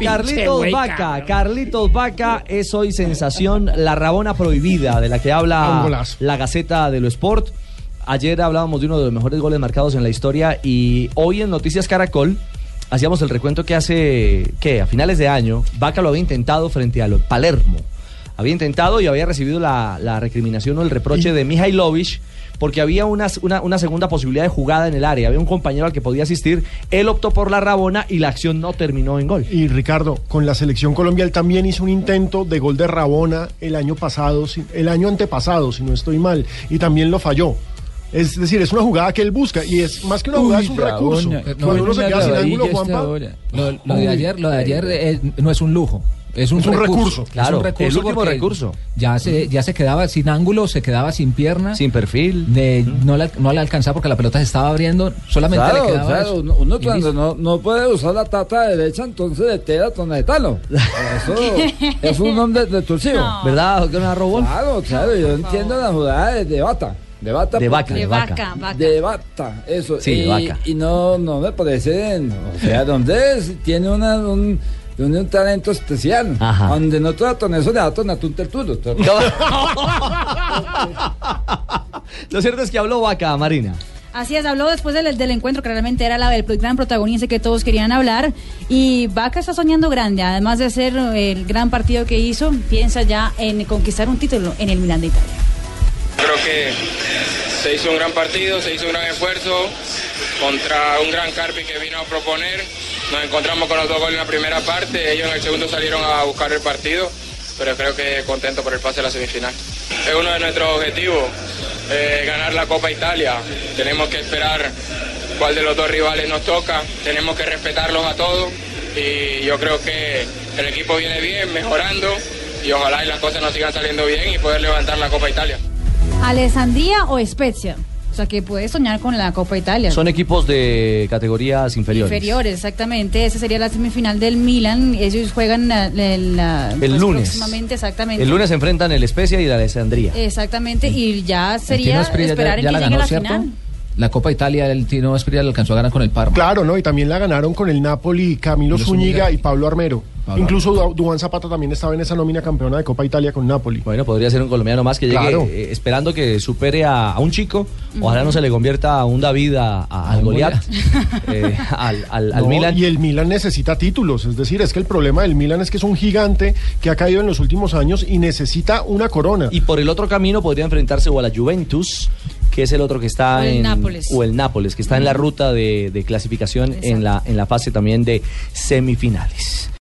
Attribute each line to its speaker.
Speaker 1: Carlitos Vaca, Carlitos Vaca es hoy sensación, la Rabona prohibida de la que habla la Gaceta de lo Sport. Ayer hablábamos de uno de los mejores goles marcados en la historia y hoy en Noticias Caracol hacíamos el recuento que hace, ¿qué? A finales de año, Vaca lo había intentado frente a Palermo. Había intentado y había recibido la, recriminación o el reproche de Mihailovic porque había una, una, segunda posibilidad de jugada en el área. Había un compañero al que podía asistir. Él optó por la Rabona y la acción no terminó en gol.
Speaker 2: Y Ricardo, con la selección Colombia, él también hizo un intento de gol de Rabona el año pasado, el año antepasado, si no estoy mal, y también lo falló. Es decir, es una jugada que él busca y es más que una jugada, es un recurso. Cuando uno se queda sin ángulo, Juanpa.
Speaker 3: Lo, de ayer, lo de ayer eh, no es un lujo. Es un, recurso,
Speaker 1: Claro, el último recurso.
Speaker 3: Ya se, ya se quedaba sin ángulo, se quedaba sin pierna.
Speaker 1: Sin perfil.
Speaker 3: no, le, no le alcanzaba porque la pelota se estaba abriendo. Solamente le quedaba
Speaker 4: claro. Uno cuando no, no, puede usar la tata derecha, entonces de tela tonetalo. Eso es un hombre destructivo.
Speaker 1: ¿Verdad, doctor Robón?
Speaker 4: Claro, claro, yo entiendo la jugada de bata. De bata.
Speaker 1: De vaca.
Speaker 5: De vaca,
Speaker 4: De bata, eso.
Speaker 1: Sí,
Speaker 4: y,
Speaker 1: vaca.
Speaker 4: Y no, no me parece, o sea, donde es, tiene una, un, tiene un talento especial. Ajá. Donde no trato en eso de datos, tú
Speaker 1: Lo cierto es que habló Vaca, Marina.
Speaker 5: Así es, habló después del, del encuentro, que realmente era la del gran protagonista que todos querían hablar. Y Vaca está soñando grande, además de ser el gran partido que hizo, piensa ya en conquistar un título en el Milan de Italia.
Speaker 6: Creo que se hizo un gran partido, se hizo un gran esfuerzo contra un gran Carpi que vino a proponer. Nos encontramos con los dos goles en la primera parte, ellos en el segundo salieron a buscar el partido, pero creo que contento por el pase a la semifinal. Es uno de nuestros objetivos, eh, ganar la Copa Italia. Tenemos que esperar cuál de los dos rivales nos toca, tenemos que respetarlos a todos y yo creo que el equipo viene bien, mejorando y ojalá y las cosas nos sigan saliendo bien y poder levantar la Copa Italia.
Speaker 5: ¿Alessandría o Spezia? O sea, que puede soñar con la Copa Italia.
Speaker 1: Son equipos de categorías inferiores.
Speaker 5: Inferiores, exactamente. Esa sería la semifinal del Milan. Ellos juegan el
Speaker 1: pues, lunes.
Speaker 5: exactamente.
Speaker 1: El lunes se enfrentan el Spezia y la Alessandría.
Speaker 5: Exactamente, y ya sería esperar en que llegue la final.
Speaker 3: La Copa Italia el Tino Esprilla la alcanzó a ganar con el Parma.
Speaker 2: Claro, ¿no? Y también la ganaron con el Napoli, Camilo Zúñiga y Pablo Armero. Incluso Duan Zapata también estaba en esa nómina campeona de Copa Italia con Napoli.
Speaker 1: Bueno, podría ser un colombiano más que llegue eh, esperando que supere a, un chico. Ojalá no se le convierta a un David a, al Goliat, eh, al, al, Milan.
Speaker 2: Y el Milan necesita títulos. Es decir, es que el problema del Milan es que es un gigante que ha caído en los últimos años y necesita una corona.
Speaker 1: Y por el otro camino podría enfrentarse o a la Juventus que es el otro que está en
Speaker 5: Nápoles.
Speaker 1: o el Nápoles, que está en la ruta de, clasificación en la en la fase también de semifinales.